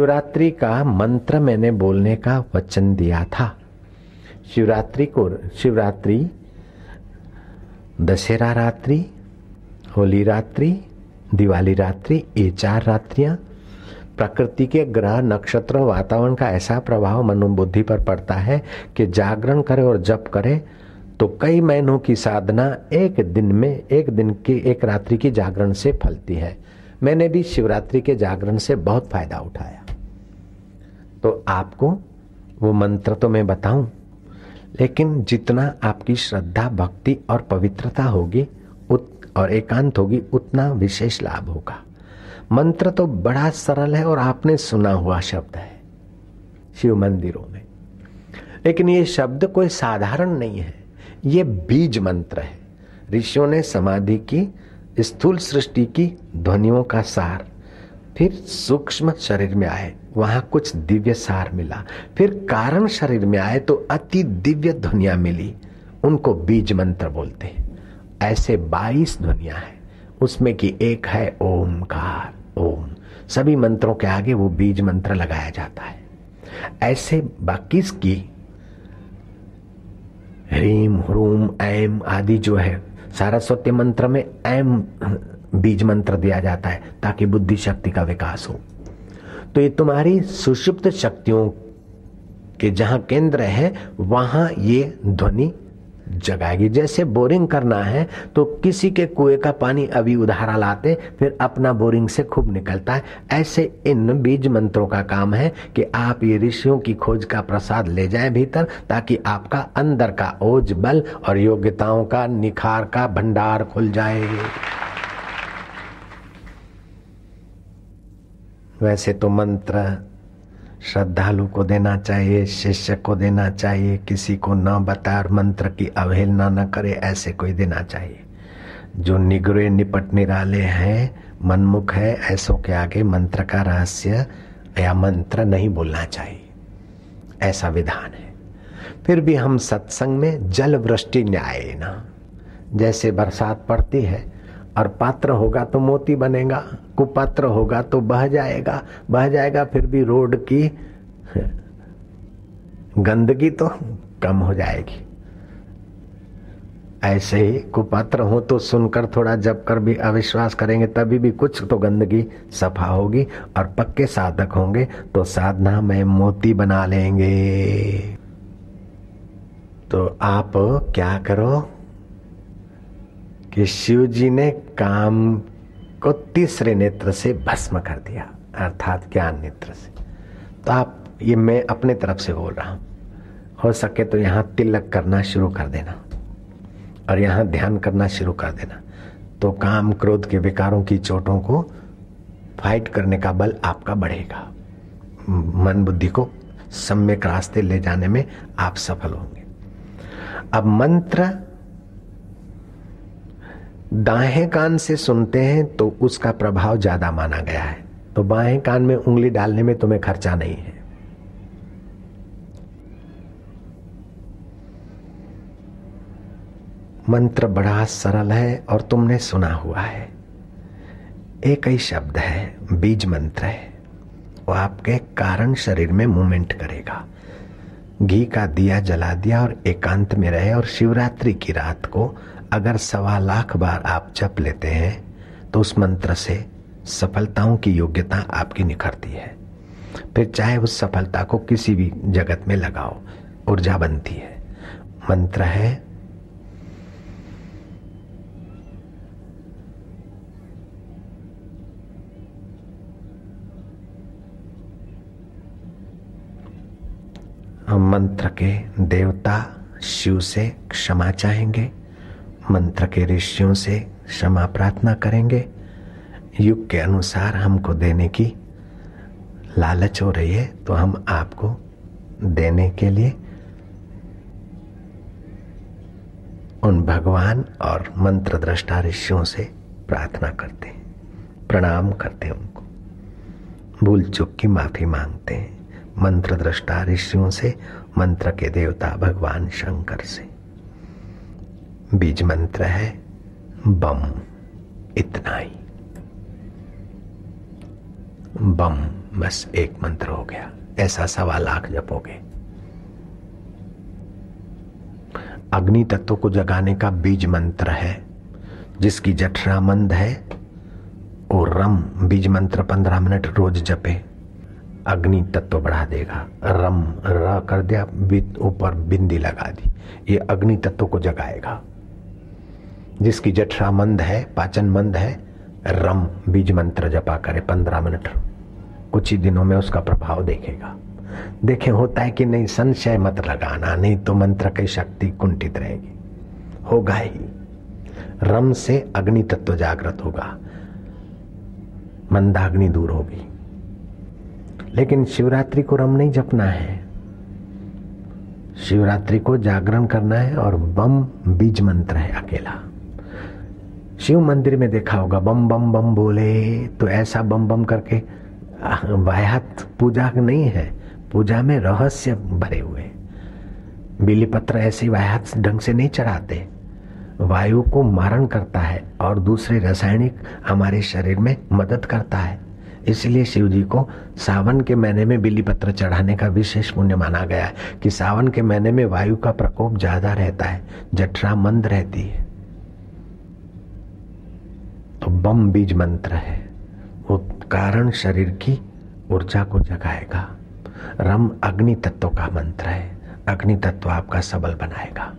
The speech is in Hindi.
शिवरात्रि का मंत्र मैंने बोलने का वचन दिया था। शिवरात्रि को शिवरात्रि, दशहरा रात्रि, होली रात्रि, दिवाली रात्रि, ये चार रात्रियाँ प्रकृति के ग्रह, नक्षत्र, वातावरण का ऐसा प्रभाव मनोबुद्धि पर पड़ता है कि जागरण करे और जप करे तो कई महीनों की साधना एक दिन में, एक दिन की, एक रात्रि की जागरण से फलती है। मैंने भी शिवरात्रि के जागरण से बहुत फ़ायदा उठाया। तो आपको वो मंत्र तो मैं बताऊँ, लेकिन जितना आपकी श्रद्धा, भक्ति और पवित्रता होगी, उत, और एकांत होगी, उतना विशेष लाभ होगा। मंत्र तो बड़ा सरल है और आपने सुना हुआ शब्द है, शिव मंदिरों में। लेकिन ये शब्द कोई साधारण नहीं है, ये बीज मंत्र है। ऋषियों ने समाधि की, स्थूल सृष्टि की ध्वनियों का सार फिर सूक्ष्म शरीर में आए, वहाँ कुछ दिव्य सार मिला। फिर कारण शरीर में आए तो अति दिव्य ध्वनिया मिली। उनको बीज मंत्र बोलते हैं। ऐसे बाईस ध्वनिया है। उसमें की एक है ओमकार, ओम। सभी मंत्रों के आगे वो बीज मंत्र लगाया जाता है। ऐसे बाकी की ह्रीम, ह्रूम, ऐम आदि जो है, सारस्वती मंत्र में एम बीज मंत्र दिया जाता है ताकि बुद्धि शक्ति का विकास हो। तो ये तुम्हारी सुषुप्त शक्तियों के जहाँ केंद्र है, वहाँ ये ध्वनि जगाएगी। जैसे बोरिंग करना है तो किसी के कुएँ का पानी अभी उधारा लाते, फिर अपना बोरिंग से खूब निकलता है। ऐसे इन बीज मंत्रों का काम है कि आप ये ऋषियों की खोज का प्रसाद ले जाएँ भीतर, ताकि आपका अंदर का ओज, बल और योग्यताओं का निखार का भंडार खुल जाए। वैसे तो मंत्र श्रद्धालु को देना चाहिए, शिष्य को देना चाहिए, किसी को न बताए मंत्र की अवहेलना न करे, ऐसे कोई देना चाहिए। जो निगरे निपट निराले हैं, मनमुख है, ऐसों के आगे मंत्र का रहस्य या मंत्र नहीं बोलना चाहिए। ऐसा विधान है। फिर भी हम सत्संग में जल वृष्टि न्याय ना जैसे बरसात पड़ती है और पात्र होगा तो मोती बनेगा, कुपात्र होगा तो बह जाएगा। बह जाएगा फिर भी रोड की गंदगी तो कम हो जाएगी। ऐसे ही कुपात्र हो तो सुनकर थोड़ा जब कर भी अविश्वास करेंगे, तभी भी कुछ तो गंदगी सफ़ा होगी और पक्के साधक होंगे तो साधना में मोती बना लेंगे। तो आप क्या करो? कि शिव जी ने काम को तीसरे नेत्र से भस्म कर दिया, अर्थात ज्ञान नेत्र से। तो आप, ये मैं अपने तरफ़ से बोल रहा हूँ, हो सके तो यहाँ तिलक करना शुरू कर देना और यहाँ ध्यान करना शुरू कर देना। तो काम क्रोध के विकारों की चोटों को फाइट करने का बल आपका बढ़ेगा। मन बुद्धि को सम्यक रास्ते ले जाने में आप सफल होंगे। अब मंत्र दाएँ कान से सुनते हैं तो उसका प्रभाव ज़्यादा माना गया है। तो बाएँ कान में उंगली डालने में तुम्हें खर्चा नहीं है। मंत्र बड़ा सरल है और तुमने सुना हुआ है। एक ही शब्द है, बीज मंत्र है। वो आपके कारण शरीर में मूवमेंट करेगा। घी का दिया जला दिया और एकांत में रहे और शिवरात्रि की रात को अगर सवा लाख बार आप जप लेते हैं तो उस मंत्र से सफलताओं की योग्यता आपकी निखरती है। फिर चाहे उस सफलता को किसी भी जगत में लगाओ, ऊर्जा बनती है। मंत्र है हम मंत्र के देवता शिव से क्षमा चाहेंगे, मंत्र के ऋषियों से क्षमा प्रार्थना करेंगे। युग के अनुसार हमको देने की लालच हो रही है तो हम आपको देने के लिए उन भगवान और मंत्र दृष्टा ऋषियों से प्रार्थना करते हैं, प्रणाम करते हैं उनको। भूल चुक की माफ़ी मांगते हैं। मंत्र दृष्टा ऋषियों से, मंत्र के देवता भगवान शंकर से। बीज मंत्र है, बम, इतना ही। बम, बस एक मंत्र हो गया। ऐसा सवा लाख जपोगे। अग्नि तत्व को जगाने का बीज मंत्र है, जिसकी जठरा मंद है, और रम बीज मंत्र पंद्रह मिनट रोज जपे। अग्नि तत्व बढ़ा देगा। रम, र कर दिया ऊपर बिंदी लगा दी। ये अग्नि तत्व को जगाएगा। जिसकी जठरा मंद है, पाचन मंद है, रम, बीज मंत्र जपा करे पंद्रह मिनट। कुछ ही दिनों में उसका प्रभाव देखेगा। देखें, होता है कि नहीं, संशय मत लगाना, नहीं तो मंत्र की शक्ति कुंठित रहेगी। होगा ही। रम से अग्नि तत्व जागृत होगा। मंदाग्नि दूर होगी। लेकिन शिवरात्रि को रम नहीं जपना है। शिवरात्रि को जागरण करना है और बम बीज मंत्र है अकेला। शिव मंदिर में देखा होगा, बम बम बम बोले तो ऐसा बम बम करके वाहत पूजा नहीं है, पूजा में रहस्य भरे हुए। बिली पत्र ऐसे वायात ढंग से नहीं चढ़ाते। वायु को मारण करता है और दूसरे रासायनिक हमारे शरीर में मदद करता है। इसलिए शिव जी को सावन के महीने में बिली पत्र चढ़ाने का विशेष पुण्य माना गया है कि सावन के महीने में वायु का प्रकोप ज़्यादा रहता है, जठरा मंद रहती है। तो बम बीज मंत्र है। वो कारण शरीर की ऊर्जा को जगाएगा। रम अग्नि तत्व का मंत्र है। अग्नि तत्व आपका सबल बनाएगा।